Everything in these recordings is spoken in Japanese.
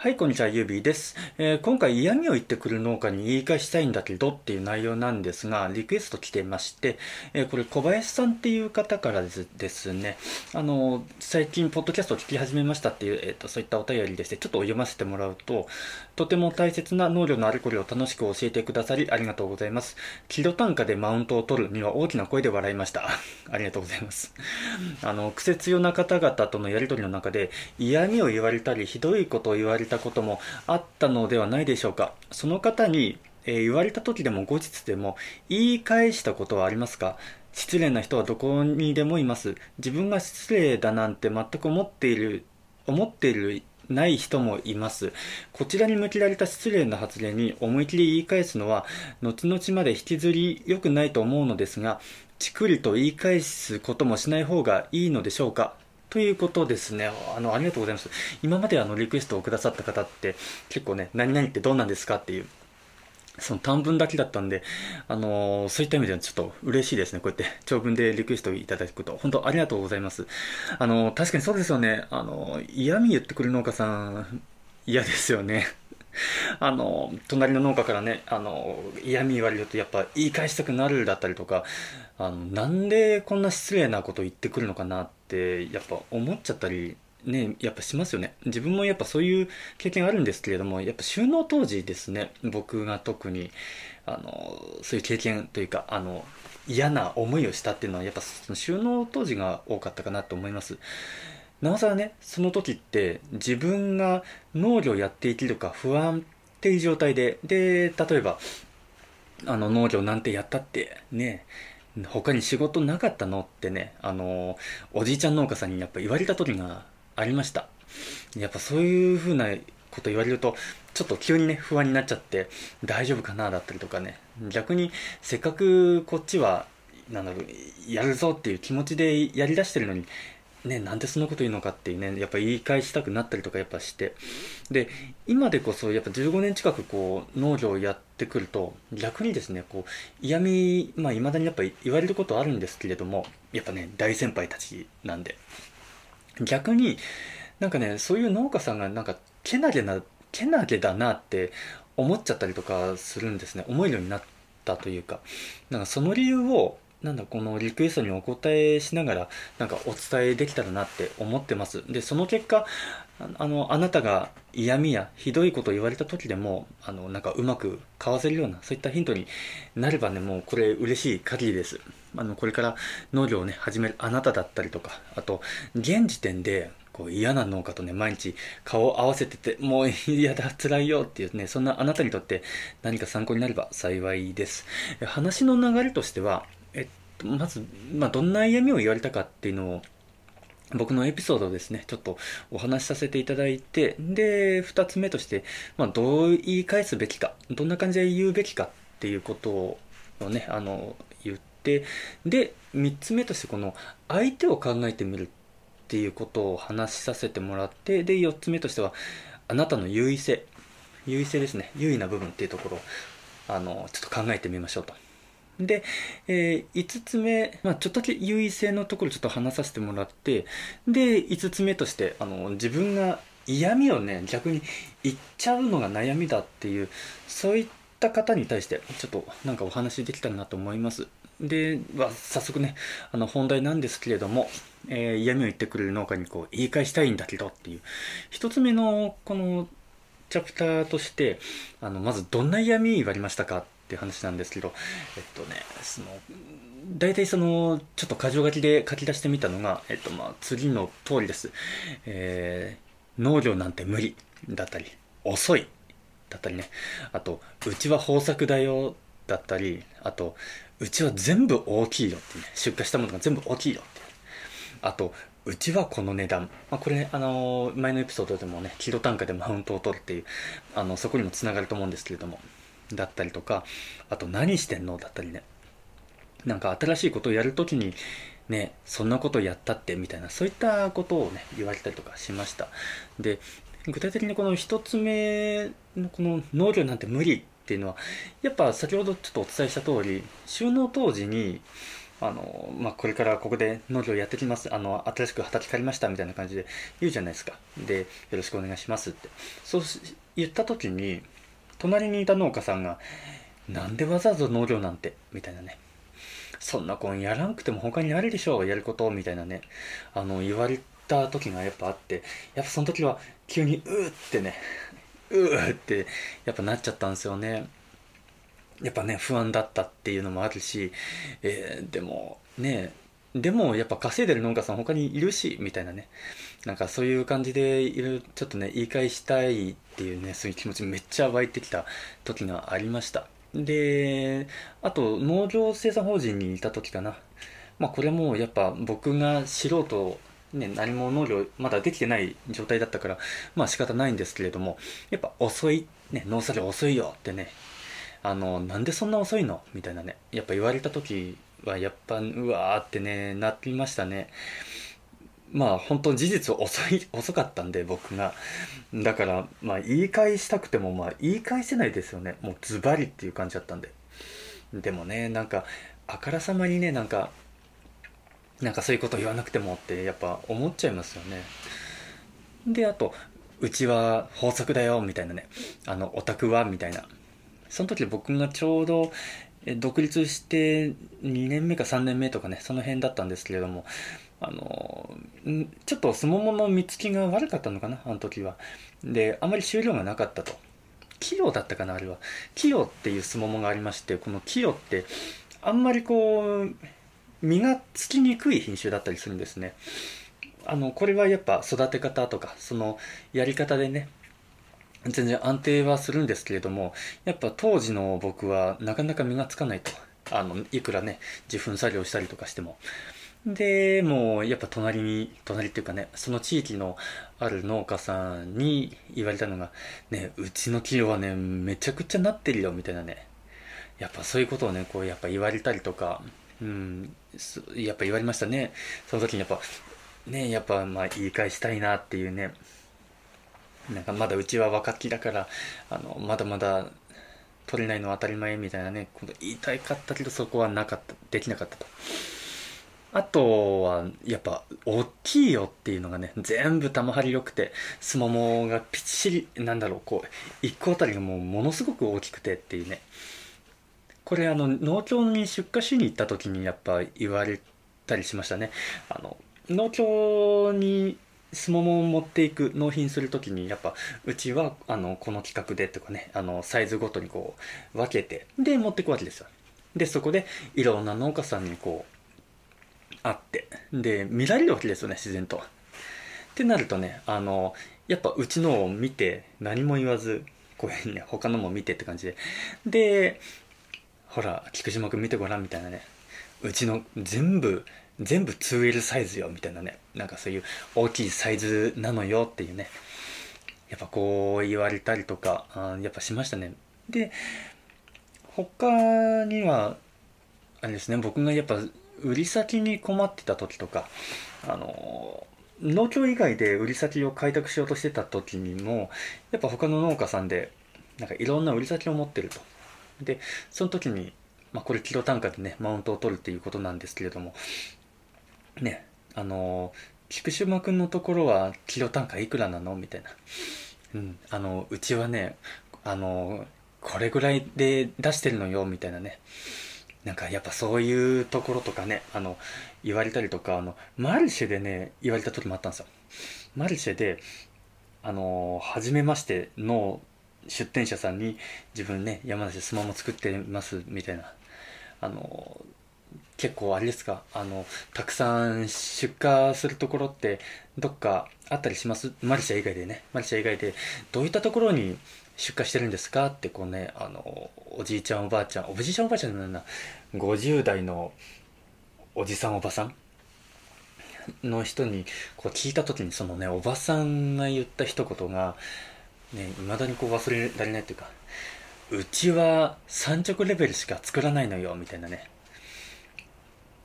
はい、こんにちは、ゆうびーです。えー、今回嫌味を言ってくる農家に言い返したいんだけどっていう内容なんですが、リクエスト来てまして、えー、これ小林さんっていう方からですね、あの、最近ポッドキャストを聞き始めましたっていう、えっ、と、そういったお便りでして、ちょっと読ませてもらうと、とても大切な農業のあれこれを楽しく教えてくださりありがとうございます。キロ単価でマウントを取るには大きな声で笑いました。ありがとうございます。あの、癖強な方々とのやりとりの中で、嫌味を言われたり、ひどいことを言われたこともあったのではないでしょうか。その方に、えー、言われた時でも後日でも言い返したことはありますか？失礼な人はどこにでもいます。自分が失礼だなんて全く思っている思っているない人もいます。こちらに向けられた失礼な発言に思い切り言い返すのは、後々まで引きずり良くないと思うのですが、ちくりと言い返すこともしない方がいいのでしょうか？ということですね。あの、ありがとうございます。今まであの、リクエストをくださった方って、結構ね、何々ってどうなんですかっていう、その短文だけだったんで、あのー、そういった意味ではちょっと嬉しいですね。こうやって長文でリクエストいただくと。本当ありがとうございます。あのー、確かにそうですよね。あのー、嫌味言ってくる農家さん、嫌ですよね。あの、隣の農家からね、あの、嫌味言われるとやっぱ言い返したくなるだったりとか、あの、なんでこんな失礼なこと言ってくるのかなって、やっぱ思っちゃったり、ね、やっぱしますよね。自分もやっぱそういう経験あるんですけれども、やっぱ収納当時ですね、僕が特に、あの、そういう経験というか、あの、嫌な思いをしたっていうのは、やっぱその収納当時が多かったかなと思います。なおさらね、その時って自分が農業やっていけるか不安っていう状態で、で、例えば、あの農業なんてやったってね、他に仕事なかったのってね、あの、おじいちゃん農家さんにやっぱ言われた時がありました。やっぱそういう風なこと言われると、ちょっと急にね、不安になっちゃって、大丈夫かなだったりとかね、逆にせっかくこっちは、なんだろう、やるぞっていう気持ちでやりだしてるのに、ね、なんでそんなこと言うのかっていうね、やっぱ言い返したくなったりとかやっぱして。で、今でこそやっぱ15年近くこう農業をやってくると、逆にですね、こう嫌味、まあ未だにやっぱ言われることあるんですけれども、やっぱね、大先輩たちなんで。逆に、なんかね、そういう農家さんがなんか、けなげな、けなげだなって思っちゃったりとかするんですね。思えるようになったというか。なんかその理由を、なんだ、このリクエストにお答えしながら、なんかお伝えできたらなって思ってます。で、その結果、あの、あなたが嫌味やひどいことを言われた時でも、あの、なんかうまくかわせるような、そういったヒントになればね、もうこれ嬉しい限りです。あの、これから農業をね、始めるあなただったりとか、あと、現時点で、こう嫌な農家とね、毎日顔を合わせてて、もう嫌だ、辛いよっていうね、そんなあなたにとって何か参考になれば幸いです。話の流れとしては、まず、まあ、どんな嫌味を言われたかっていうのを、僕のエピソードをですね、ちょっとお話しさせていただいて、で、二つ目として、まあ、どう言い返すべきか、どんな感じで言うべきかっていうことをね、あの、言って、で、三つ目として、この、相手を考えてみるっていうことを話しさせてもらって、で、四つ目としては、あなたの優位性、優位性ですね、優位な部分っていうところを、あの、ちょっと考えてみましょうと。で、えー、5つ目、まあ、ちょっとだけ優位性のところちょっと話させてもらって、で、5つ目として、あの、自分が嫌味をね、逆に言っちゃうのが悩みだっていう、そういった方に対して、ちょっとなんかお話できたらなと思います。で、は、早速ね、あの、本題なんですけれども、えー、嫌味を言ってくれる農家にこう、言い返したいんだけどっていう、一つ目の、この、チャプターとして、あの、まずどんな嫌味言われましたかっていう話なんですけど、えっとね、その、大体その、ちょっと箇条書きで書き出してみたのが、えっとまあ、次の通りです。えー、農業なんて無理だったり、遅いだったりね、あと、うちは豊作だよだったり、あと、うちは全部大きいよってね、出荷したものが全部大きいよって。あと、うちはこの値段。まあ、これ、ね、あのー、前のエピソードでもね、キロ単価でマウントを取るっていう、あの、そこにもつながると思うんですけれども、だったりとか、あと何してんの？だったりね。なんか新しいことをやるときに、ね、そんなことやったってみたいな、そういったことをね、言われたりとかしました。で、具体的にこの一つ目のこの農業なんて無理っていうのは、やっぱ先ほどちょっとお伝えした通り、収納当時に、あの、まあ、これからここで農業やってきます。あの、新しく畑借りましたみたいな感じで言うじゃないですか。で、よろしくお願いしますって。そう言った時に、隣にいた農家さんが、なんでわざわざ農業なんて？みたいなね。そんな子やらんくても他にあるでしょう、やることみたいなね。あの、言われた時がやっぱあって、やっぱその時は急に、うーってね、うーってやっぱなっちゃったんですよね。やっぱね、不安だったっていうのもあるし、えー、でもね、でもやっぱ稼いでる農家さん他にいるし、みたいなね。なんかそういう感じでいる、ちょっとね、言い返したいっていうね、そういう気持ちめっちゃ湧いてきた時がありました。で、あと農業生産法人にいた時かな。まあこれもやっぱ僕が素人ね、何も農業まだできてない状態だったから、まあ仕方ないんですけれども、やっぱ遅い、ね、農作業遅いよってね、あの、なんでそんな遅いの？みたいなね。やっぱ言われた時は、やっぱ、うわーってね、なってましたね。まあ本当事実遅い、遅かったんで僕が。だから、まあ言い返したくても、まあ言い返せないですよね。もうズバリっていう感じだったんで。でもね、なんか、あからさまにね、なんか、なんかそういうこと言わなくてもってやっぱ思っちゃいますよね。で、あと、うちは法則だよ、みたいなね。あの、オタクは、みたいな。その時僕がちょうど独立して2年目か3年目とかねその辺だったんですけれどもあのちょっとすももの見つきが悪かったのかなあの時はであまり収量がなかったとキヨだったかなあれはキヨっていうすももがありましてこのキヨってあんまりこう実がつきにくい品種だったりするんですねあのこれはやっぱ育て方とかそのやり方でね全然安定はするんですけれども、やっぱ当時の僕はなかなか実がつかないと。あの、いくらね、受粉作業したりとかしても。で、もうやっぱ隣に、隣っていうかね、その地域のある農家さんに言われたのが、ね、うちの木はね、めちゃくちゃなってるよ、みたいなね。やっぱそういうことをね、こうやっぱ言われたりとか、うん、やっぱ言われましたね。その時にやっぱ、ね、やっぱまあ言い返したいなっていうね、なんかまだうちは若きだから、あの、まだまだ取れないのは当たり前みたいなね、こ言いたいかったけどそこはなかった、できなかったと。あとは、やっぱ、大きいよっていうのがね、全部玉張り良くて、すももがぴっしり、なんだろう、こう、一個あたりがもうものすごく大きくてっていうね。これあの、農協に出荷しに行った時にやっぱ言われたりしましたね。あの、農協にすももを持っていく納品する時にやっぱうちはあのこの企画でとかねあのサイズごとにこう分けてで持っていくわけですよでそこでいろんな農家さんにこう会って。で見られるわけですよね自然と。ってなるとねあのやっぱうちのを見て何も言わずこういうふうにね他のも見てって感じで。でほら菊島君見てごらんみたいなね。うちの全部全部 2L サイズよみたいなね。なんかそういう大きいサイズなのよっていうね。やっぱこう言われたりとかあやっぱしましたね。で他にはあれですね僕がやっぱ売り先に困ってた時とかあの農協以外で売り先を開拓しようとしてた時にもやっぱ他の農家さんでなんかいろんな売り先を持ってるとでその時にまあ、これキロ単価でねマウントを取るっていうことなんですけれどもね、あの、菊島くんのところはキロ単価いくらなの？みたいな。うん、あの、うちはね、あの、これぐらいで出してるのよ、みたいなね。なんかやっぱそういうところとかね、あの、言われたりとか、あの、マルシェでね、言われた時もあったんですよ。マルシェで、あの、初めましての出店者さんに、自分ね、山梨でスマホ作ってます、みたいな。あの、結構あれですかあのたくさん出荷するところってどっかあったりします？マルシェ以外でねマルシェ以外でどういったところに出荷してるんですか？ってこうねあのおじいちゃんおばあちゃんおじいちゃんおばあちゃんなんだ50代のおじさんおばさん？の人にこう聞いた時にそのねおばさんが言った一言がね未だにこう忘れられないっていうかうちは産直レベルしか作らないのよみたいなね。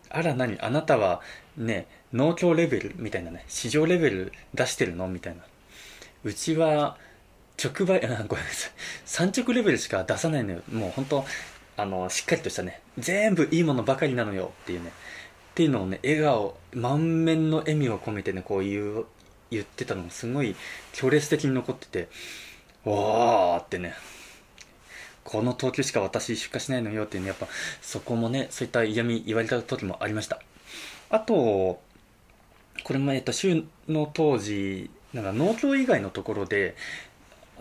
あら何？あなたはね農協レベルみたいなね市場レベル出してるの？みたいな。うちは直売 あごめんなさい。産直レベルしか出さないのよ。もう本当あのしっかりとしたね。全部いいものばかりなのよ。っていうね。っていうのをね笑顔満面の笑みを込めてねこう言う言ってたのがすごい強烈的に残っててわーってね。この東京しか私出荷しないのよっていうねやっぱそこもねそういった嫌味言われた時もありました。あとこれもえっと週の当時なんか農協以外のところで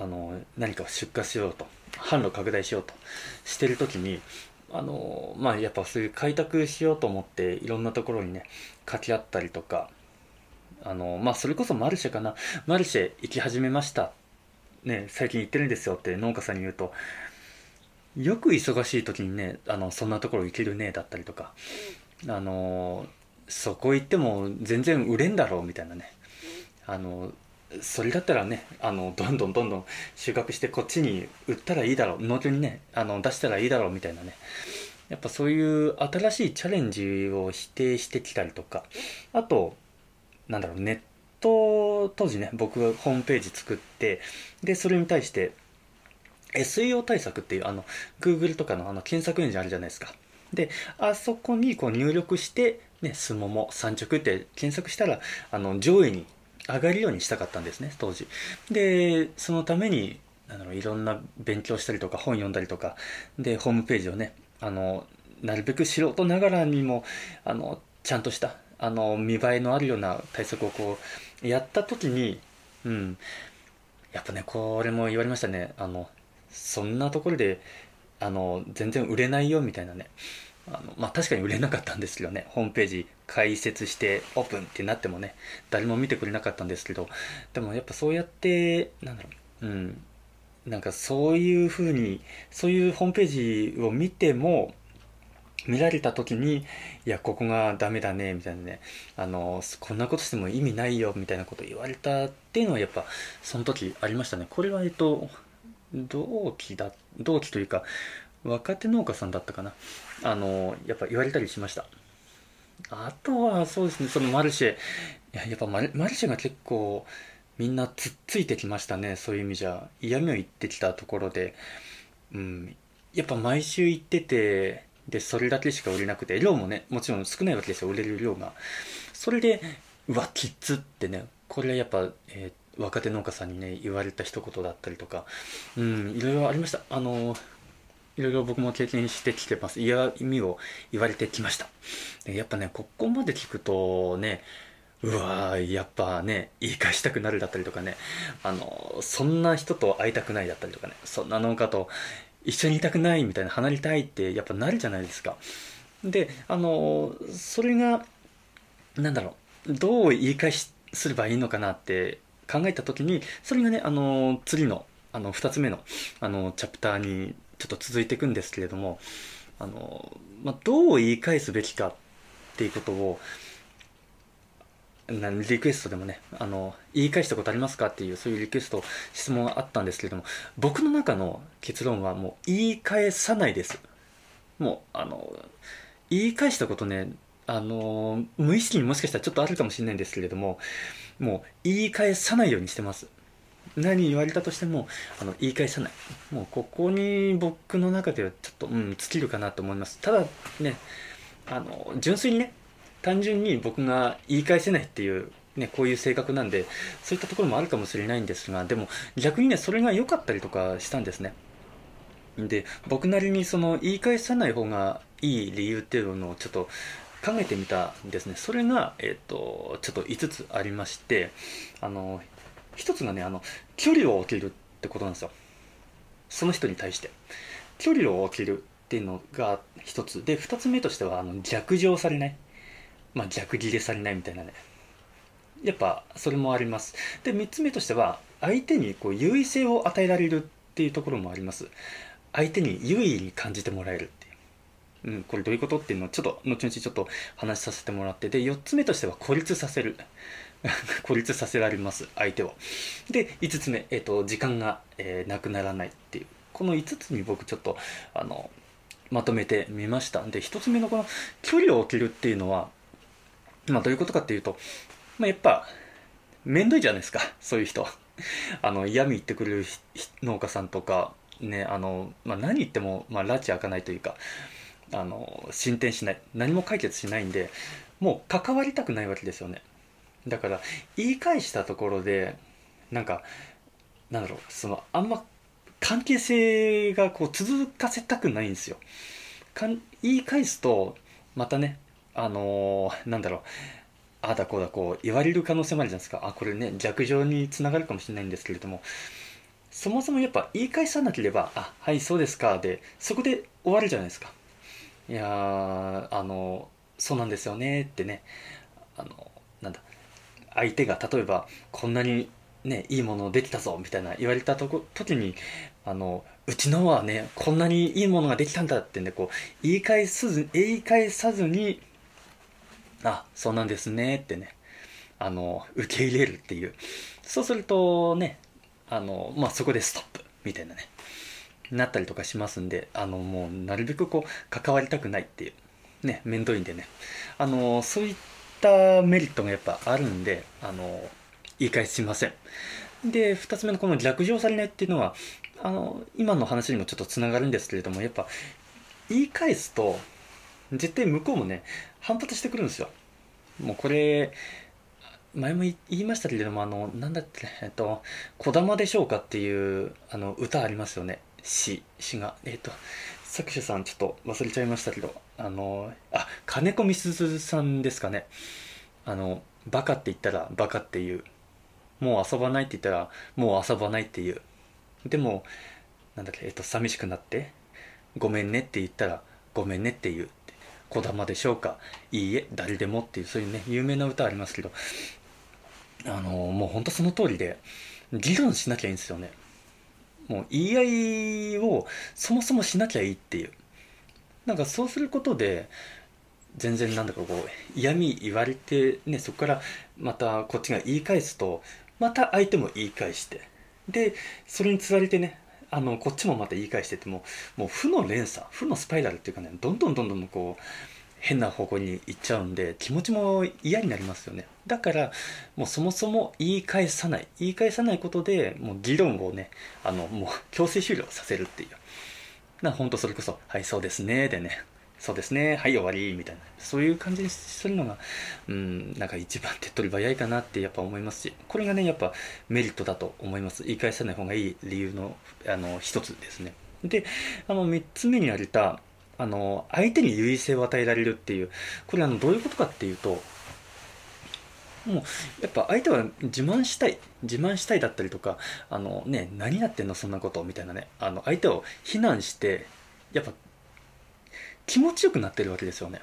あの何かを出荷しようと販路拡大しようとしてる時にあのまあやっぱそういう開拓しようと思っていろんなところにね掛け合ったりとかあのまあそれこそマルシェかな。マルシェ行き始めました。ね最近行ってるんですよって農家さんに言うとよく忙しい時にねあのそんなところ行けるねだったりとかあのそこ行っても全然売れんだろうみたいなね。あのそれだったらねあのどんどんどんどん収穫してこっちに売ったらいいだろう農協にねあの出したらいいだろうみたいなね。やっぱそういう新しいチャレンジを否定してきたりとかあとなんだろうネット当時ね僕がホームページ作ってでそれに対して SEO 対策っていうあの Google とかのあの検索エンジンあるじゃないですか。であそこにこう入力してね、すもも産直って検索したらあの上位に上がるようにしたかったんですね当時。でそのためにあのいろんな勉強したりとか本読んだりとかでホームページをねあのなるべく素人ながらにもあのちゃんとしたあの見栄えのあるような対策をこうやった時にうんやっぱねこれも言われましたねあのそんなところであの全然売れないよみたいなね。あのまあ確かに売れなかったんですけどねホームページ開設してオープンってなってもね誰も見てくれなかったんですけどでもやっぱそうやってなんだろううんなんかそういうふうにそういうホームページを見ても見られた時にいやここがダメだねみたいなねあのこんなことしても意味ないよみたいなこと言われたっていうのはやっぱその時ありましたね。これはえっと同期だ同期というか若手農家さんだったかな。あのやっぱ言われたりしました。あとはそうですねそのマルシェ。いややっぱマルマルシェが結構みんなつっついてきましたね。そういう意味じゃ。嫌味を言ってきたところで。うん。やっぱ毎週行っててでそれだけしか売れなくて。量もねもちろん少ないわけですよ売れる量が。それでうわキッズってね。これはやっぱ、えー、若手農家さんにね言われた一言だったりとか。うんいろいろありました。あのいろいろ僕も経験してきてます。嫌味を言われてきました。やっぱねここまで聞くとねうわーやっぱね言い返したくなるだったりとかねあのそんな人と会いたくないだったりとかねそんな農家と一緒にいたくないみたいな離れたいってやっぱなるじゃないですか。であのそれがなんだろうどう言い返しすればいいのかなって考えた時にそれがねあの次のあの2つ目のあのチャプターにちょっと続いていくんですけれどもあの、まあ、どう言い返すべきかっていうことをリクエストでもねあの言い返したことありますかっていうそういうリクエスト質問があったんですけれども僕の中の結論はもう言い返さないです。もうあの言い返したことねあの無意識にもしかしたらちょっとあるかもしれないんですけれどももう言い返さないようにしてます。何言われたとしてもあの言い返さない。もうここに僕の中ではちょっとうん尽きるかなと思います。ただねあの純粋にね単純に僕が言い返せないっていうね、こういう性格なんでそういったところもあるかもしれないんですがでも逆にねそれが良かったりとかしたんですね。で僕なりにその言い返さない方がいい理由っていうのをちょっと考えてみたんですね。それが、えーと、ちょっと5つありましてあの1つがねあの距離を置けるってことなんですよ。その人に対して。距離を置けるっていうのが1つ。で2つ目としてはあの逆上されない。まあ、逆ギレされないみたいなね。やっぱそれもあります。で3つ目としては相手にこう優位性を与えられるっていうところもあります。相手に優位に感じてもらえるっていう、うん、これどういうことっていうのをちょっと後々ちょっと話させてもらって。で4つ目としては孤立させる。孤立させられます相手をで5つ目、えーと、時間が、えー、なくならないっていう。この5つに僕ちょっとあのまとめてみました。で1つ目のこの距離を置けるっていうのはまあどういうことかっていうと、まあやっぱ、めんどいじゃないですか、そういう人。あの、嫌味言ってくれる農家さんとか、ねあの、まあ、何言っても、まあ、拉致開かないというかあの進展しない。何も解決しないんでもう関わりたくないわけですよね。だから言い返したところでなんかなんだろうそのあんま関係性がこう続かせたくないんですよ。かん言い返すとまたねあのー、なんだろうああだこうだこう言われる可能性もあるじゃないですか。あこれね逆上につながるかもしれないんですけれども。そもそもやっぱ言い返さなければ「あはいそうですか」でそこで終わるじゃないですか。いやあのそうなんですよねってね。あのなんだ相手が例えばこんなにねいいものできたぞみたいな言われたとこ時にあのうちのはねこんなにいいものができたんだってねこう言い返さず言い返さずにあそうなんですねってねあの受け入れるっていう。そうするとねあのまあそこでストップみたいなねなったりとかしますんであのもうなるべくこう関わりたくないっていうね面倒いんでね。あのそういったたメリットがやっぱあるんであの言い返しません。で2つ目のこの逆上されないっていうのはあの今の話にもちょっとつながるんですけれどもやっぱ言い返すと絶対向こうもね反発してくるんですよ。もうこれ前も言いましたけれどもあのなんだっけえっと「こだまでしょうか」っていうあの歌ありますよね。詩詩が。えっと作者さんちょっと忘れちゃいましたけどあのあ金子みすずさんですかね。あのバカって言ったらバカっていう。もう遊ばないって言ったらもう遊ばないっていう。でもなんだっけえっと寂しくなってごめんねって言ったらごめんねっていう。こだまでしょうか。いいえ誰でもっていうそういうね有名な歌ありますけど。あのもうほんとその通りで議論しなきゃいいんですよね。もう言い合いをそもそもしなきゃいいっていう。なんかそうすることで全然なんだかこう嫌味言われてねそこからまたこっちが言い返すとまた相手も言い返してでそれにつられてねあのこっちもまた言い返しててももう負の連鎖負のスパイラルっていうかねどんどんどんどんこう変な方向に行っちゃうんで気持ちも嫌になりますよね。だからもうそもそも言い返さない。言い返さないことでもう議論をねあのもう強制終了させるっていう。な本当それこそ「はいそうですね」でね「そうですねはい終わり」みたいな。そういう感じにするのがうんなんか一番手っ取り早いかなってやっぱ思いますし。これがねやっぱメリットだと思います。言い返さない方がいい理由のあの一つですね。であの3つ目に挙げたあの相手に優位性を与えられるっていうこれあのどういうことかっていうともうやっぱ相手は自慢したい自慢したいだったりとかあのね何やってんのそんなことみたいなねあの相手を非難してやっぱ気持ちよくなってるわけですよね。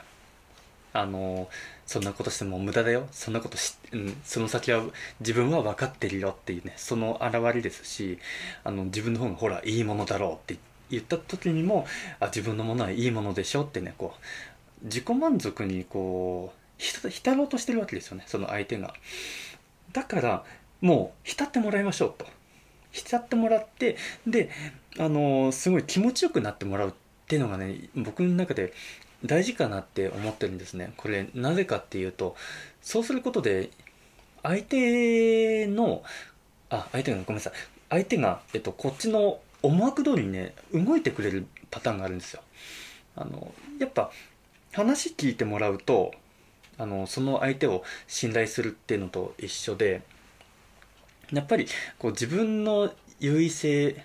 あのそんなことしても無駄だよ。そんなことし、うん、その先は自分は分かってるよっていうねその表れですしあの自分の方がほらいいものだろうって言って言った時にもあ自分のものはいいものでしょってねこう自己満足にこう浸ろうとしてるわけですよねその相手が。だからもう浸ってもらいましょうと。浸ってもらってであのすごい気持ちよくなってもらうっていうのがね僕の中で大事かなって思ってるんですね。これなぜかっていうとそうすることで相手のあ相手がごめんなさい。相手が、えっと、こっちの思惑通りにね動いてくれるパターンがあるんですよ。あのやっぱ話聞いてもらうとあのその相手を信頼するっていうのと一緒でやっぱりこう自分の優位性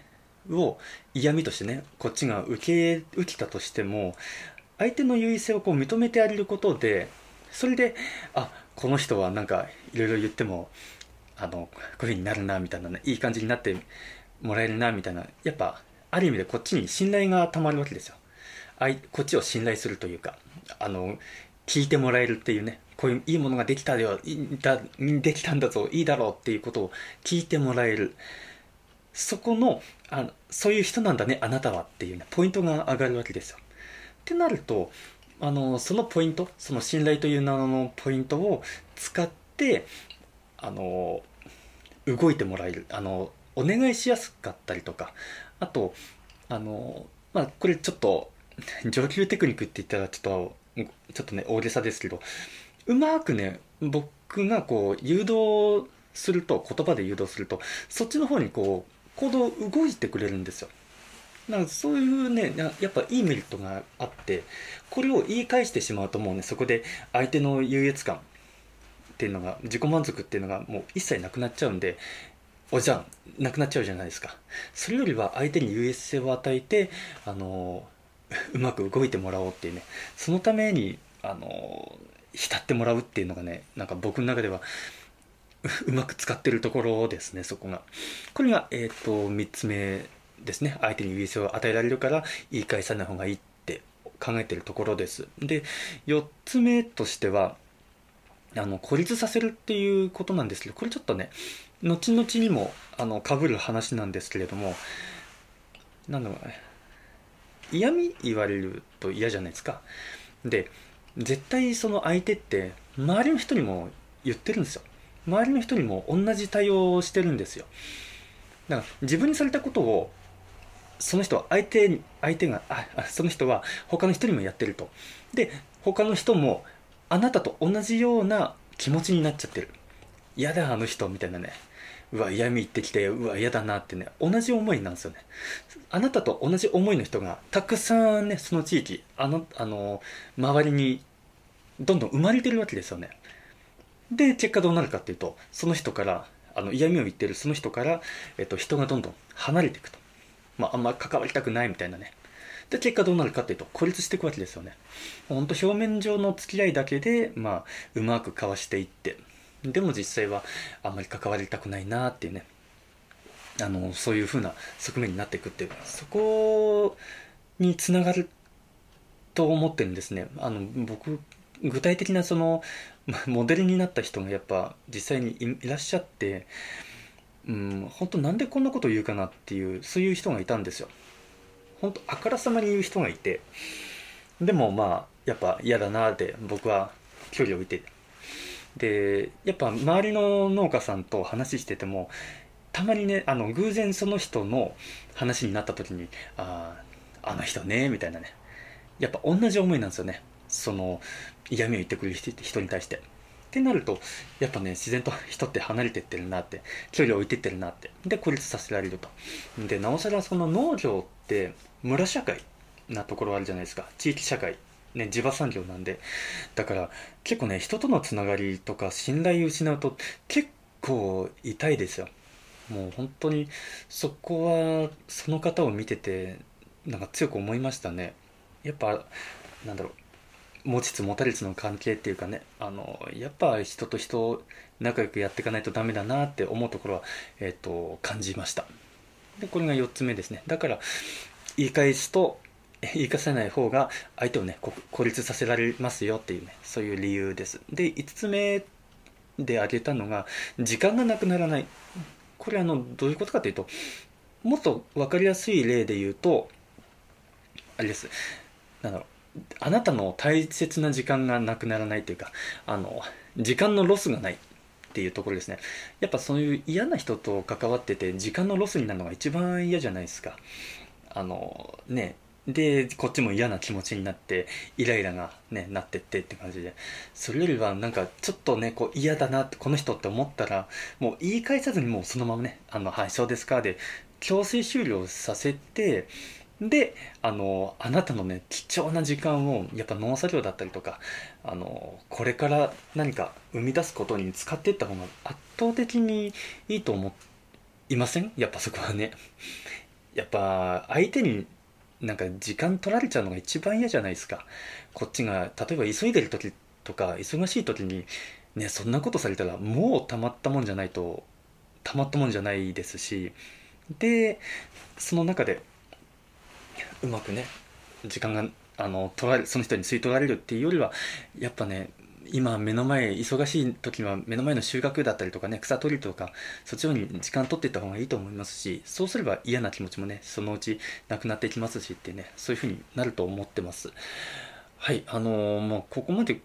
を嫌味としてねこっちが受け受けたとしても相手の優位性をこう認めてあげることでそれであこの人はなんかいろいろ言ってもあのこういう風になるなみたいなねいい感じになってもらえるなみたいな。やっぱある意味でこっちに信頼がたまるわけですよ。あいこっちを信頼するというかあの聞いてもらえるっていうねこういういいものができたよだできたんだぞいいだろうっていうことを聞いてもらえる。そこのあのそういう人なんだねあなたはっていうねポイントが上がるわけですよ。ってなるとあのそのポイントその信頼という名のポイントを使ってあの動いてもらえる。あのお願いしやすかったりとかあとあのまあこれちょっと 上級テクニックって言ったらちょっとちょっとね大げさですけどうまくね僕がこう誘導すると言葉で誘導するとそっちの方にこう行動動いてくれるんですよ。なんかそういうねやっぱいいメリットがあってこれを言い返してしまうともうねそこで相手の優越感っていうのが自己満足っていうのがもう一切なくなっちゃうんでおじゃんなくなっちゃうじゃないですか。それよりは相手に優越性を与えてあの うまく動いてもらおうっていうね。そのためにあの浸ってもらうっていうのがねなんか僕の中では うまく使ってるところですねそこが。これがえっ、ー、と3つ目ですね。相手に優越性を与えられるから言い返さない方がいいって考えてるところです。で4つ目としてはあの孤立させるっていうことなんですけどこれちょっとね後々にもあの被る話なんですけれどもなんだろうね嫌味言われると嫌じゃないですか。で絶対その相手って周りの人にも言ってるんですよ。周りの人にも同じ対応をしてるんですよ。だから自分にされたことをその人は相手相手があその人は他の人にもやってると。で他の人もあなたと同じような気持ちになっちゃってる。嫌だあの人みたいなね。うわ嫌味言ってきてうわ嫌だなってね同じ思いなんですよねあなたと同じ思いの人がたくさんねその地域あのあの周りにどんどん生まれてるわけですよねで結果どうなるかっていうとその人からあの嫌味を言ってるその人から、えっと、人がどんどん離れていくとまあ、あんま関わりたくないみたいなね。で、結果どうなるかっていうと、孤立していくわけですよね。ほんと表面上の付き合いだけで、まあ、うまく交わしていって、でも実際はあんまり関わりたくないなっていうね、あの、そういう風な側面になっていくっていう、そこにつながると思ってるんですね。あの、僕、具体的なその、モデルになった人がやっぱ実際にいらっしゃって、うん、本当なんでこんなこと言うかなっていうそういう人がいたんですよ本当あからさまに言う人がいてでもまあやっぱ嫌だなって僕は距離を置いてでやっぱ周りの農家さんと話しててもたまにねあの偶然その人の話になった時にあああの人ねみたいなね。やっぱ同じ思いなんですよね。その嫌味を言ってくる人に対して。ってなるとやっぱね自然と人って離れてってるなって距離を置いてってるなって。で孤立させられると。でなおさらその農業って村社会なところあるじゃないですか。地域社会。ね地場産業なんで。だから結構ね人とのつながりとか信頼を失うと結構痛いですよ。もう本当にそこはその方を見ててなんか強く思いましたね。やっぱなんだろう持ちつ持たれつの関係っていうかねあのやっぱ人と人仲良くやっていかないとダメだなって思うところは、えーと、感じました。でこれが4つ目ですね。だから言い返すと言い返さない方が相手をね孤立させられますよっていうねそういう理由です。で5つ目で挙げたのが時間がなくならない。これあのどういうことかというともっと分かりやすい例で言うとあれです。なんだろうあなたの大切な時間がなくならないというかあの時間のロスがないっていうところですね。やっぱそういう嫌な人と関わってて時間のロスになるのが一番嫌じゃないですか。あのねでこっちも嫌な気持ちになってイライラがねなってってって感じで。それよりはなんかちょっとねこう嫌だなこの人って思ったらもう言い返さずにもうそのままね「あのはいそうですか」で強制終了させてであのあなたのね貴重な時間をやっぱ農作業だったりとかあのこれから何か生み出すことに使っていった方が圧倒的にいいと思いません？やっぱそこはね。やっぱ相手になんか時間取られちゃうのが一番嫌じゃないですか。こっちが例えば急いでる時とか忙しい時にねそんなことされたらもうたまったもんじゃないとたまったもんじゃないですし。でその中でうまくね時間があの取られその人に吸い取られるっていうよりはやっぱね今目の前忙しい時は目の前の収穫だったりとかね草取りとかそっちに時間取っていった方がいいと思いますしそうすれば嫌な気持ちもねそのうちなくなってきますしってねそういうふうになると思ってます。はいあのー、もうここまで、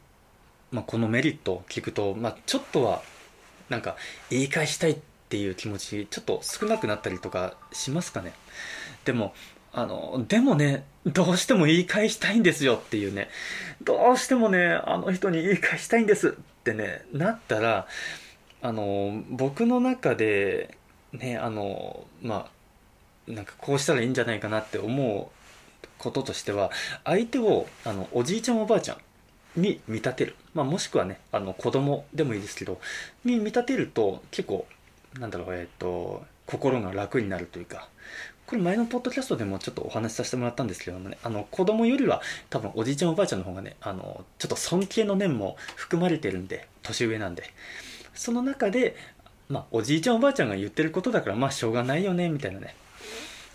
まあ、このメリットを聞くと、まあ、ちょっとはなんか言い返したいっていう気持ちちょっと少なくなったりとかしますかね。でもあの、でもね、どうしても言い返したいんですよっていうね、どうしてもね、あの人に言い返したいんですってね、なったら、あの、僕の中で、ね、あの、まあ、なんかこうしたらいいんじゃないかなって思うこととしては相手をあのおじいちゃんおばあちゃんに見立てる、まあ、もしくはねあの子供でもいいですけどに見立てると結構なんだろうえっ、と心が楽になるというかこれ前のポッドキャストでもちょっとお話しさせてもらったんですけどもねあの子供よりは多分おじいちゃんおばあちゃんの方がねあのちょっと尊敬の念も含まれてるんで年上なんで。その中でまあおじいちゃんおばあちゃんが言ってることだからまあしょうがないよねみたいなね。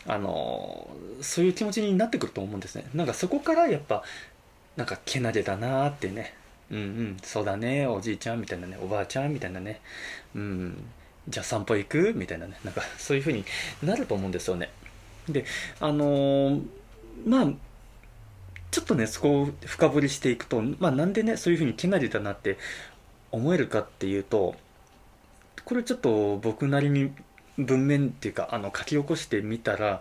あのそういう気持ちになってくると思うんですね。なんかそこからやっぱなんかけなげだなーってね。うんうん。そうだねおじいちゃんみたいなね。おばあちゃんみたいなね。うん。じゃあ散歩行く？みたいなね。なんかそういう風になると思うんですよね。であの、まあちょっとねそこを深掘りしていくとまあなんでねそういう風にけなげだなって思えるかっていうとこれちょっと僕なりに文面っていうかあの書き起こしてみたら、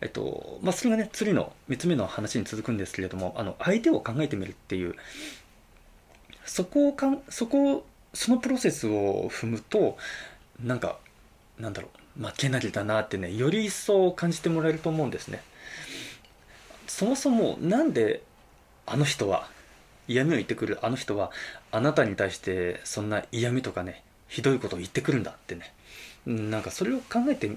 えっとまあ、それがね次の3つ目の話に続くんですけれどもあの相手を考えてみるっていうそこをかんそこそのプロセスを踏むとなんかなんだろう負けなりだなってねより一層感じてもらえると思うんですねそもそもなんであの人は嫌味を言ってくるあの人はあなたに対してそんな嫌味とかねひどいことを言ってくるんだってねなんかそれを考えて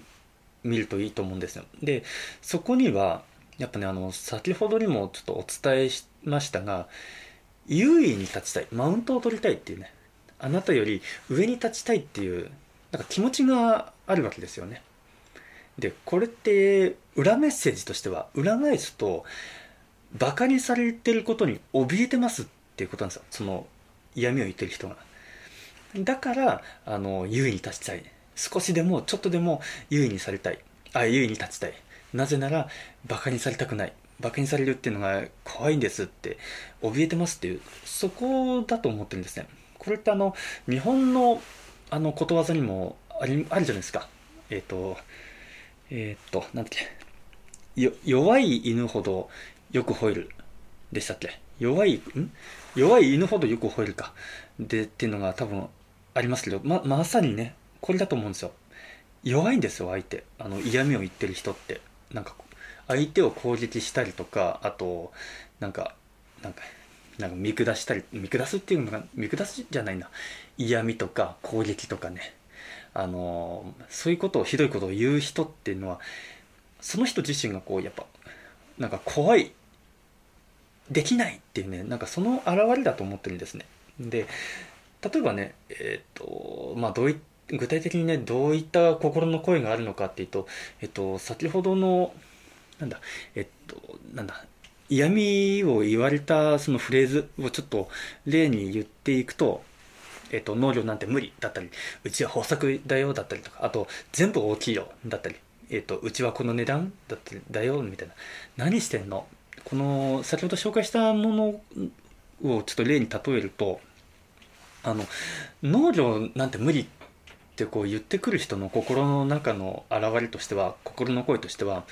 みるといいと思うんですよ。で、そこには、やっぱね、あの、先ほどにもちょっとお伝えしましたが、優位に立ちたい、マウントを取りたいっていうね、あなたより上に立ちたいっていう、なんか気持ちがあるわけですよね。で、これって、裏メッセージとしては、裏返すと、バカにされてることに怯えてますっていうことなんですよ。その嫌味を言ってる人が。だから、あの、優位に立ちたい。少しでもちょっとでも優位にされたいあ優位に立ちたいなぜならバカにされたくないバカにされるっていうのが怖いんですって怯えてますっていうそこだと思ってるんですねこれってあの日本のあのことわざにもありあるじゃないですか。えっ、ー、とえっ、ー、となんだっけ。弱い犬ほどよく吠えるでしたっけ？弱いん？弱い犬ほどよく吠えるか。でっていうのが多分ありますけどままさにねこれだと思うんですよ。弱いんですよ相手。あの嫌味を言ってる人って。なんか相手を攻撃したりとかあとなんかなんかなんか見下したり見下すっていうのが見下すじゃないな。嫌味とか攻撃とかね。あのそういうことをひどいことを言う人っていうのはその人自身がこうやっぱなんか怖いできないっていうねなんかその表れだと思ってるんですね。で例えばねえっ、ー、とまあどうい具体的にねどういった心の声があるのかっていうと、えっと、先ほどのなんだえっとなんだ嫌味を言われたそのフレーズをちょっと例に言っていくと、えっと、農業なんて無理だったりうちは豊作だよだったりとかあと全部大きいよだったり、えっと、うちはこの値段だったりだよみたいな。何してんの？この先ほど紹介したものをちょっと例に例えるとあの農業なんて無理ってこう言ってくる人の心の中の表れとしては心の声としては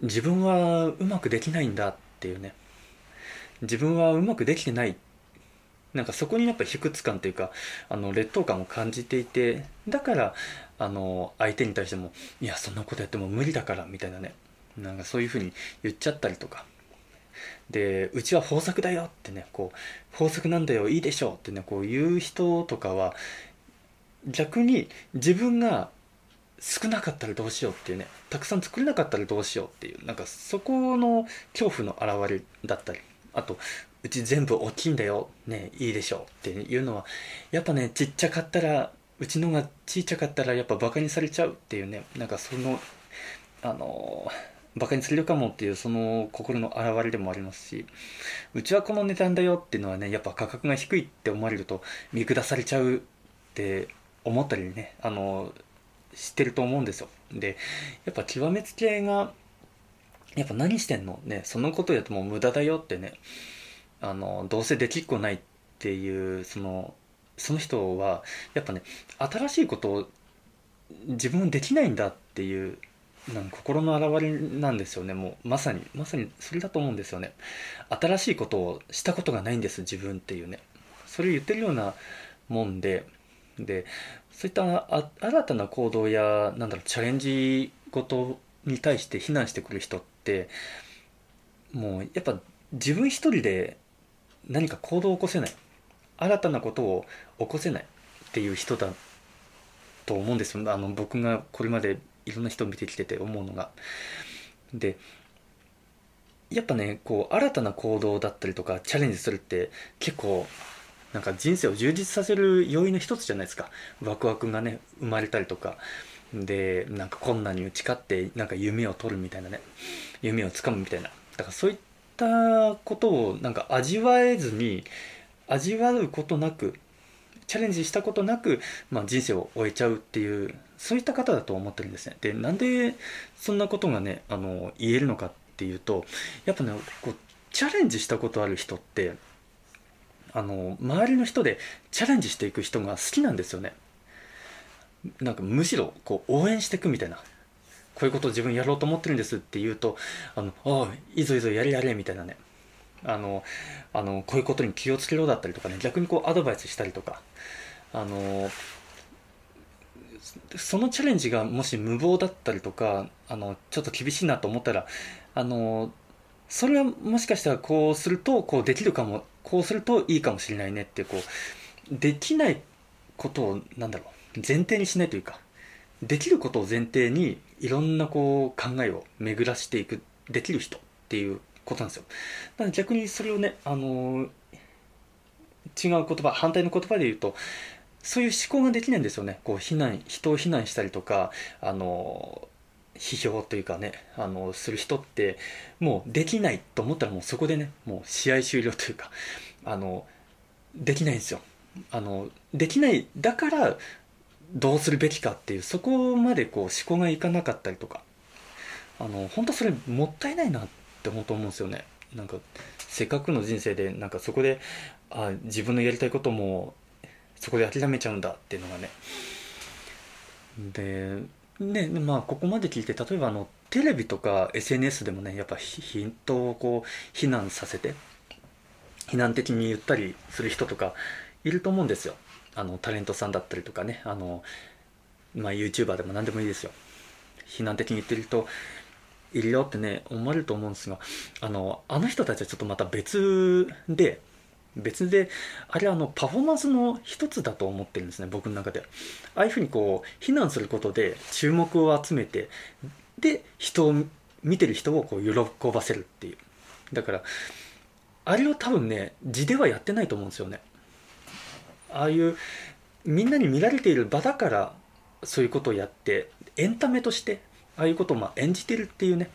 自分はうまくできないんだっていうね。自分はうまくできてないってなんかそこにやっぱ卑屈感というかあの劣等感を感じていてだからあの相手に対してもいやそんなことやっても無理だからみたいなね。なんかそういうふうに言っちゃったりとか。でうちは豊作だよってねこう豊作なんだよいいでしょうってねこう言う人とかは逆に自分が少なかったらどうしようっていうねたくさん作れなかったらどうしようっていうなんかそこの恐怖の表れだったりあとうち全部大きいんだよ。ねいいでしょ。うっていうのはやっぱねちっちゃかったらうちのがちっちゃかったらやっぱバカにされちゃうっていうね。なんかそのあのバカにされるかもっていうその心の表れでもありますしうちはこの値段だよっていうのはねやっぱ価格が低いって思われると見下されちゃうって思ったりねあの知ってると思うんですよ。でやっぱ極めつけがやっぱ何してんの？ねそのことやっても無駄だよってねあのどうせできっこないっていうそのその人はやっぱね新しいことを自分できないんだっていうなん心の表れなんですよね。もうまさにまさにそれだと思うんですよね。新しいことをしたことがないんです自分っていうね。それを言ってるようなもんででそういった新たな行動やなんだろうチャレンジごとに対して非難してくる人ってもうやっぱ自分一人で何か行動を起こせない。新たなことを起こせないっていう人だと思うんですよ。あの僕がこれまでいろんな人を見てきてて思うのが。でやっぱねこう新たな行動だったりとかチャレンジするって結構なんか人生を充実させる要因の一つじゃないですか。ワクワクがね生まれたりとか。でなんか困難に打ち勝ってなんか夢を取るみたいなね。夢をつかむみたいな。だからそういっったことをなんか味わえずに味わうことなくチャレンジしたことなく、まあ、人生を終えちゃうっていうそういった方だと思ってるんですね。でなんでそんなことがねあの言えるのかっていうとやっぱねこうチャレンジしたことある人ってあの周りの人でチャレンジしていく人が好きなんですよね。なんかむしろこう応援していくみたいな。こういうことを自分やろうと思ってるんですって言うとあのああいいぞいいぞやれやれみたいなね。あのあのこういうことに気をつけろだったりとかね逆にこうアドバイスしたりとか。あのそのチャレンジがもし無謀だったりとかあのちょっと厳しいなと思ったらあのそれはもしかしたらこうするとこうできるかもこうするといいかもしれないねってこうできないことをなんだろう前提にしないというかできることを前提にいろんなこう考えを巡らしていくできる人っていうことなんですよ。だから逆にそれをねあの違う言葉反対の言葉で言うとそういう思考ができないんですよね。こう非難人を非難したりとかあの批評というかねあのする人ってもうできないと思ったらもうそこでねもう試合終了というかあのできないんですよ。あのできないだからどうするべきかっていうそこまでこう思考がいかなかったりとかあの本当それもったいないなって本当思うんですよね。なんかせっかくの人生でなんかそこであ自分のやりたいこともそこで諦めちゃうんだっていうのがね。でねまあここまで聞いて例えばあのテレビとか SNS でもねやっぱ人をこう非難させて非難的に言ったりする人とかいると思うんですよ。あのタレントさんだったりとかねあの、まあ、YouTuber でも何でもいいですよ。非難的に言ってる人いるよってね思われると思うんですがあのあの人たちはちょっとまた別で別であれあのパフォーマンスの一つだと思ってるんですね僕の中で。ああいうふうにこう非難することで注目を集めてで人を見てる人をこう喜ばせるっていう。だからあれを多分ね字ではやってないと思うんですよね。ああいうみんなに見られている場だからそういうことをやってエンタメとしてああいうことをま演じてるっていうね。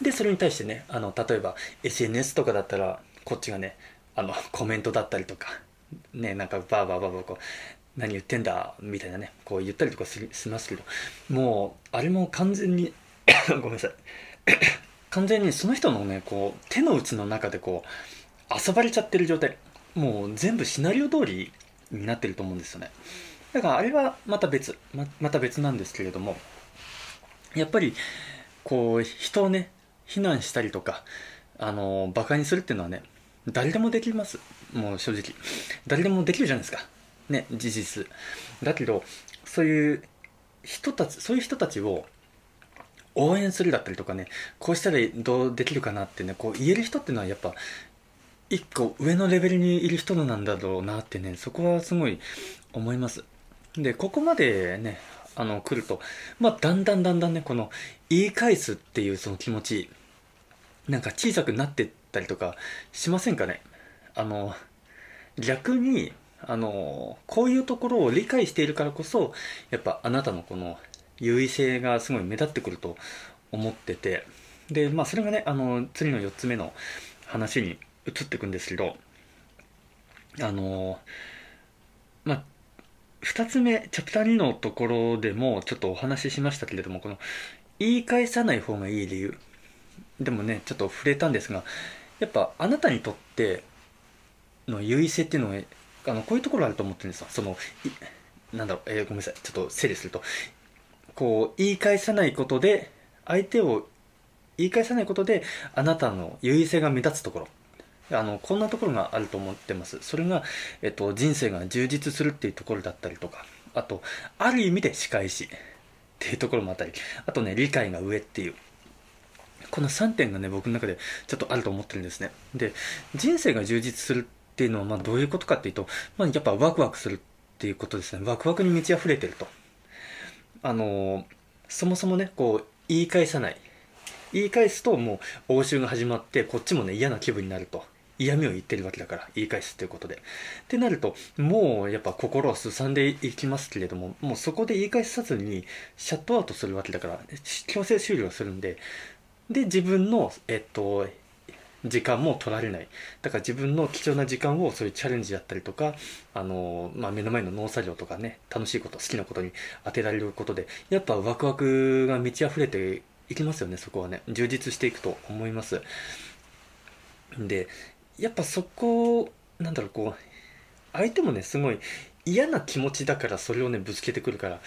でそれに対してねあの例えば SNS とかだったらこっちがねあのコメントだったりとかねなんかバーバーバーバーこう何言ってんだみたいなねこう言ったりとかしますけどもうあれも完全に ごめんなさい。完全にその人のねこう手の内の中でこう遊ばれちゃってる状態。もう全部シナリオ通りになってると思うんですよね。だからあれはまた別ままた別なんですけれどもやっぱりこう人をね非難したりとかあのバカにするっていうのはね誰でもできます。もう正直。誰でもできるじゃないですか。ね事実。だけどそういう人たちそういう人たちを応援するだったりとかねこうしたらどうできるかなってねこう言える人っていうのはやっぱ一個上のレベルにいる人なんだろうなってねそこはすごい思います。でここまでねあの来るとまあだんだんだんだんねこの言い返すっていうその気持ちなんか小さくなってったりとかしませんかね？あの逆にあのこういうところを理解しているからこそやっぱあなたのこの優位性がすごい目立ってくると思ってて。でまあそれがねあの次の4つ目の話に移っていくんですけどあのまあ2つ目チャプター2のところでもちょっとお話ししましたけれどもこの言い返さない方がいい理由。でもねちょっと触れたんですがやっぱあなたにとっての優位性っていうのはあのこういうところあると思ってるんですよ。そのなんだろう、えー、ごめんなさい。ちょっと整理すると。こう言い返さないことで相手を言い返さないことであなたの優位性が目立つところ。あのこんなところがあると思ってます。それが、えっと、人生が充実するっていうところだったりとかあとある意味で仕返し っていうところもあったりあとね理解が上っていう。この3点がね僕の中でちょっとあると思ってるんですね。で人生が充実するっていうのはまあどういうことかっていうと、まあ、やっぱワクワクするっていうことですね。ワクワクに満ち溢れてると。あのそもそもねこう言い返さない。言い返すともう応酬が始まってこっちもね嫌な気分になると。嫌味を言ってるわけだから言い返すっていうことで。ってなるともうやっぱ心はすさんでいきますけれどももうそこで言い返さずにシャットアウトするわけだから強制終了するんで。で自分のえっと時間も取られない。だから自分の貴重な時間をそういうチャレンジだったりとかあの、まあ、目の前の農作業とかね楽しいこと好きなことに当てられることでやっぱワクワクが満ち溢れていきますよねそこはね。充実していくと思います。でやっぱそこなんだろうこう相手もねすごい嫌な気持ちだからそれをねぶつけてくるから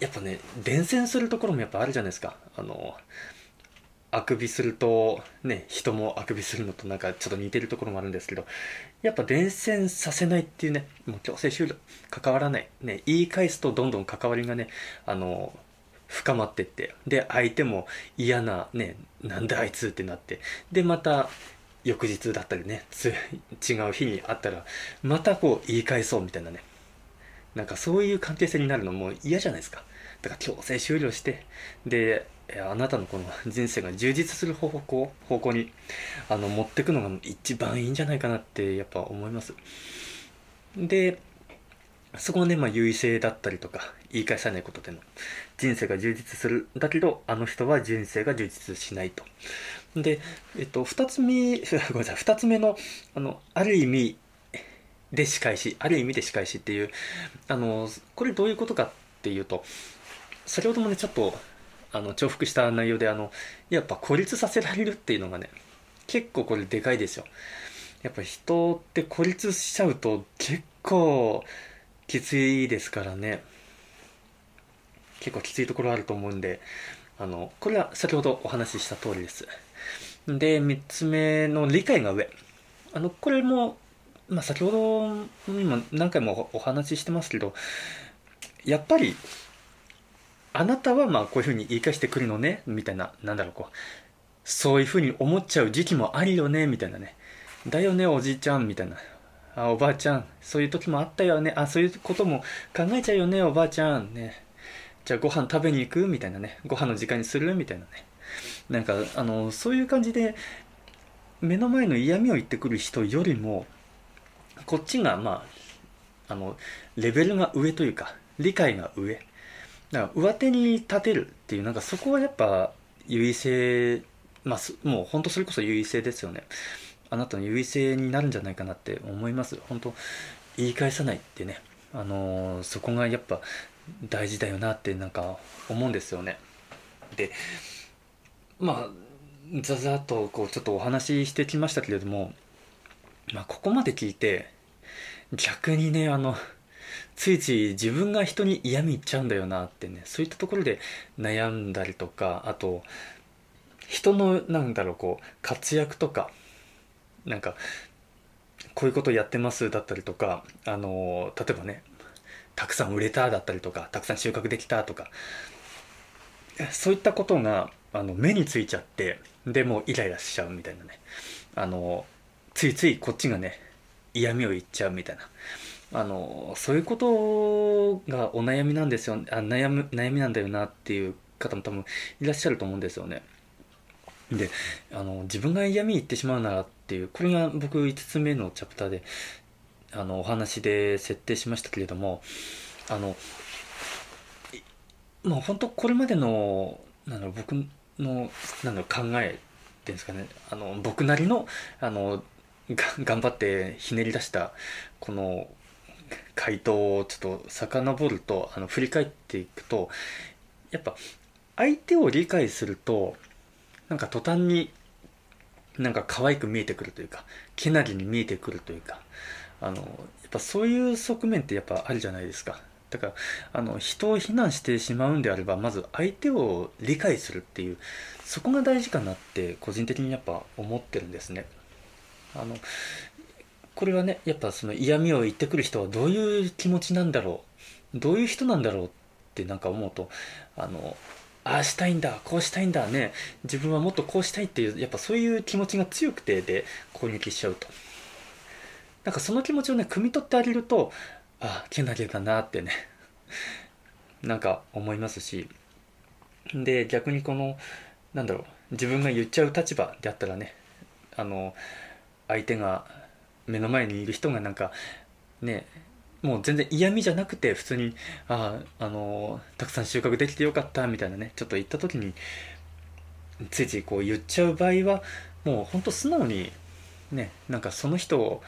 やっぱね伝染するところもやっぱあるじゃないですか。あのあくびするとね人もあくびするのとなんかちょっと似てるところもあるんですけどやっぱ伝染させないっていうねもう強制終了関わらない。ね言い返すとどんどん関わりがねあの深まってってで相手も嫌なねなんであいつってなってでまた翌日だったりね 違う日に会ったらまたこう言い返そうみたいなね。なんかそういう関係性になるのも嫌じゃないですか。だから強制終了してであなたのこの人生が充実する方向方向にあの持ってくのが一番いいんじゃないかなってやっぱ思います。でそこはね、まあ、優位性だったりとか言い返さないことでの人生が充実するだけどあの人は人生が充実しないと。で、えっと、二つ目 ごめんなさい二つ目のあのある意味で仕返しある意味で仕返しっていうあのこれどういうことかっていうと先ほどもねちょっとあの重複した内容であのやっぱ孤立させられるっていうのがね結構これでかいですよ。やっぱ人って孤立しちゃうと結構きついですからね。結構きついところあると思うんであのこれは先ほどお話しした通りです。で3つ目の理解が上。あのこれも、まあ、先ほど今何回もお話ししてますけどやっぱりあなたはまあこういうふうに言い返してくるのねみたいななんだろうこうそういうふうに思っちゃう時期もあるよねみたいなね。だよねおじいちゃんみたいな。あおばあちゃんそういう時もあったよね。あそういうことも考えちゃうよねおばあちゃん。ね。じゃあご飯食べに行く？みたいなね。ご飯の時間にする？みたいなね。なんかあのそういう感じで目の前の嫌味を言ってくる人よりもこっちがまああのレベルが上というか理解が上。だから上手に立てるっていうなんかそこはやっぱ優位性まあもう本当それこそ優位性ですよね。あなたの優位性になるんじゃないかなって思います。本当言い返さないってね。あのー、そこがやっぱ大事だよなってなんか思うんですよね。でまあざざっとこうちょっとお話ししてきましたけれども、まあ、ここまで聞いて逆にねあのついつい自分が人に嫌味言っちゃうんだよなってねそういったところで悩んだりとかあと人のなんだろうこう活躍とかなんかこういうことやってますだったりとかあの例えばねたくさん売れただったりとかたくさん収穫できたとかそういったことがあの目についちゃってでもイライラしちゃうみたいなね。あのついついこっちがね嫌味を言っちゃうみたいな。あのそういうことがお悩みなんですよ。あ悩む悩みなんだよなっていう方も多分いらっしゃると思うんですよね。であの自分が嫌味言ってしまうならっていうこれが僕5つ目のチャプターであのお話で設定しましたけれどもあのもう本当これまでのなん僕のなんだろう考えっていうんですかねあの僕なりのあの頑張ってひねり出したこの回答をちょっと遡るとあの振り返っていくとやっぱ相手を理解するとなんか途端になんか可愛く見えてくるというかけなげに見えてくるというかあのやっぱそういう側面ってやっぱあるじゃないですか。だからあの人を非難してしまうんであればまず相手を理解するっていうそこが大事かなって個人的にやっぱ思ってるんですね。あのこれはねやっぱその嫌味を言ってくる人はどういう気持ちなんだろうどういう人なんだろうってなんか思うとあのああしたいんだこうしたいんだね。自分はもっとこうしたいっていうやっぱそういう気持ちが強くてで攻撃しちゃうと。なんかその気持ちをね汲み取ってあげるとああけなげだなってね。なんか思いますし。で逆にこのなんだろう自分が言っちゃう立場であったらねあの相手が目の前にいる人がなんかねもう全然嫌味じゃなくて普通にあああのたくさん収穫できてよかったみたいなねちょっと言った時についついこう言っちゃう場合はもうほんと素直にねなんかその人を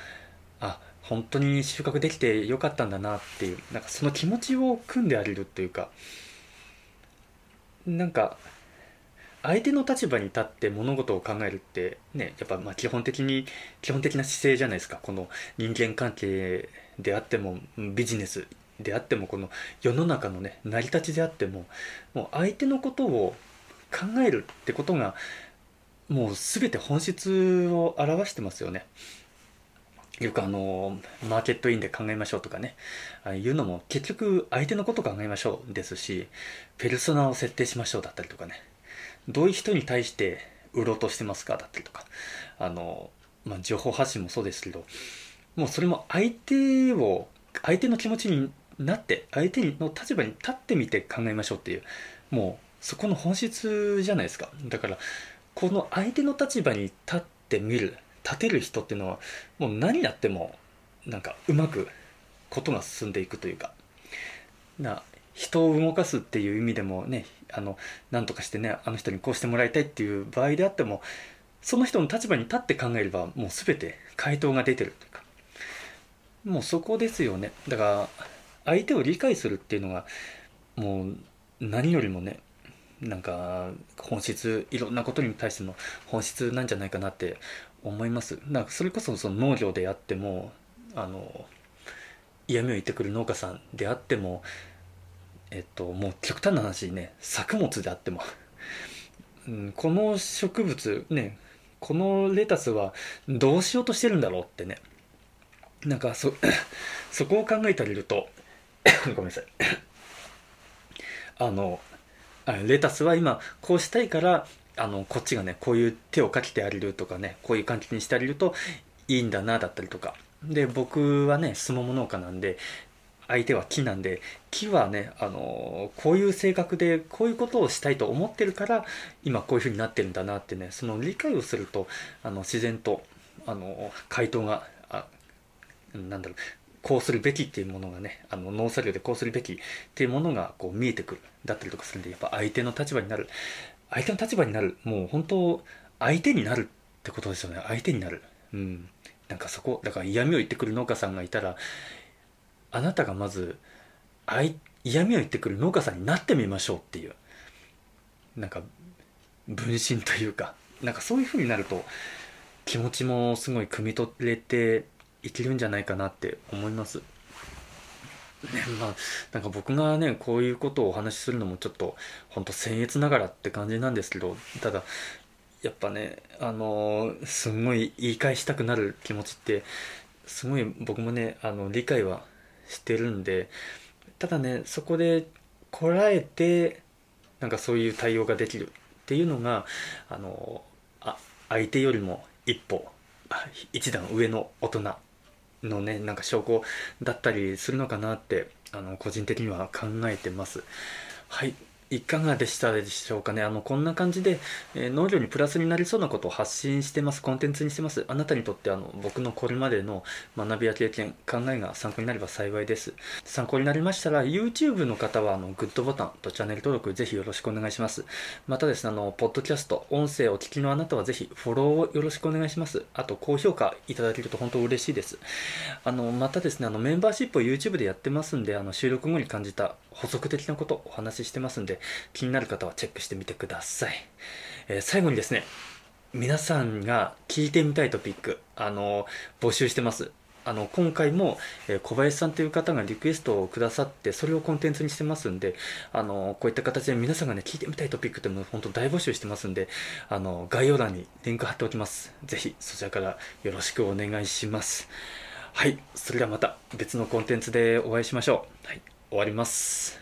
あ本当に収穫できてよかったんだなっていうなんかその気持ちを組んであげるっていうかなんか相手の立場に立って物事を考えるってねやっぱま基本的に基本的な姿勢じゃないですか。この人間関係であってもビジネスであってもこの世の中のね成り立ちであってももう相手のことを考えるってことがもう全て本質を表してますよね。よくあのマーケットインで考えましょうとかね。ああいうのも結局相手のこと考えましょうですしペルソナを設定しましょうだったりとかね。どういう人に対して売ろうとしてますかだったりとか。あの、まあ、情報発信もそうですけどもうそれも相手を相手の気持ちになって相手の立場に立ってみて考えましょうっていうもうそこの本質じゃないですか。だからこの相手の立場に立ってみる立てる人っていうのはもう何やってもなんかうまくことが進んでいくというか。な人を動かすっていう意味でもねあの何とかしてねあの人にこうしてもらいたいっていう場合であってもその人の立場に立って考えればもう全て回答が出てるというか。もうそこですよね。だから相手を理解するっていうのがもう何よりもねなんか本質いろんなことに対しての本質なんじゃないかなって思います。なんかそれこそその農業であってもあの嫌味を言ってくる農家さんであってもえっともう極端な話ね作物であっても、うん、この植物ねこのレタスはどうしようとしてるんだろうってね。なんかそ そこを考えてあげると ごめんなさい。あのレタスは今こうしたいからあのこっちがねこういう手をかけてあげるとかねこういう感じにしてあげるといいんだなだったりとか。で僕はねすもも農家なんで相手は木なんで木はねあのこういう性格でこういうことをしたいと思ってるから今こういう風になってるんだなってねその理解をするとあの自然とあの回答があなんだろうこうするべきっていうものがねあの農作業でこうするべきっていうものがこう見えてくるだったりとかするんでやっぱ相手の立場になる。相手の立場になる。もう本当相手になるってことですよね。相手になる。うん。なんかそこだから嫌味を言ってくる農家さんがいたらあなたがまず嫌味を言ってくる農家さんになってみましょうっていうなんか分身というかなんかそういう風になると気持ちもすごい汲み取れていけるんじゃないかなって思います。ね、まあなんか僕がねこういうことをお話しするのもちょっとほんと僭越ながらって感じなんですけどただやっぱねあのすんごい言い返したくなる気持ちってすごい僕もねあの理解はしてるんでただねそこでこらえてなんかそういう対応ができるっていうのがあのあ相手よりも一歩一段上の大人のねなんか証拠だったりするのかなってあの個人的には考えてます。はい。いかがでしたでしょうかね？あのこんな感じで、えー、農業にプラスになりそうなことを発信してますコンテンツにしてます。あなたにとってあの僕のこれまでの学びや経験考えが参考になれば幸いです。参考になりましたら YouTube の方はあのグッドボタンとチャンネル登録ぜひよろしくお願いします。またですねあのポッドキャスト音声をお聞きのあなたはぜひフォローをよろしくお願いします。あと高評価いただけると本当嬉しいです。あのまたですねあのメンバーシップを YouTube でやってますんであの収録後に感じた補足的なことをお話ししてますんで気になる方はチェックしてみてください、えー、最後にですね皆さんが聞いてみたいトピックあの募集してます。あの今回も、小林さんという方がリクエストをくださってそれをコンテンツにしてますんであのこういった形で皆さんがね聞いてみたいトピックっていうのを本当大募集してますんであの概要欄にリンク貼っておきます。ぜひそちらからよろしくお願いします。はいそれではまた別のコンテンツでお会いしましょう、はい、終わります。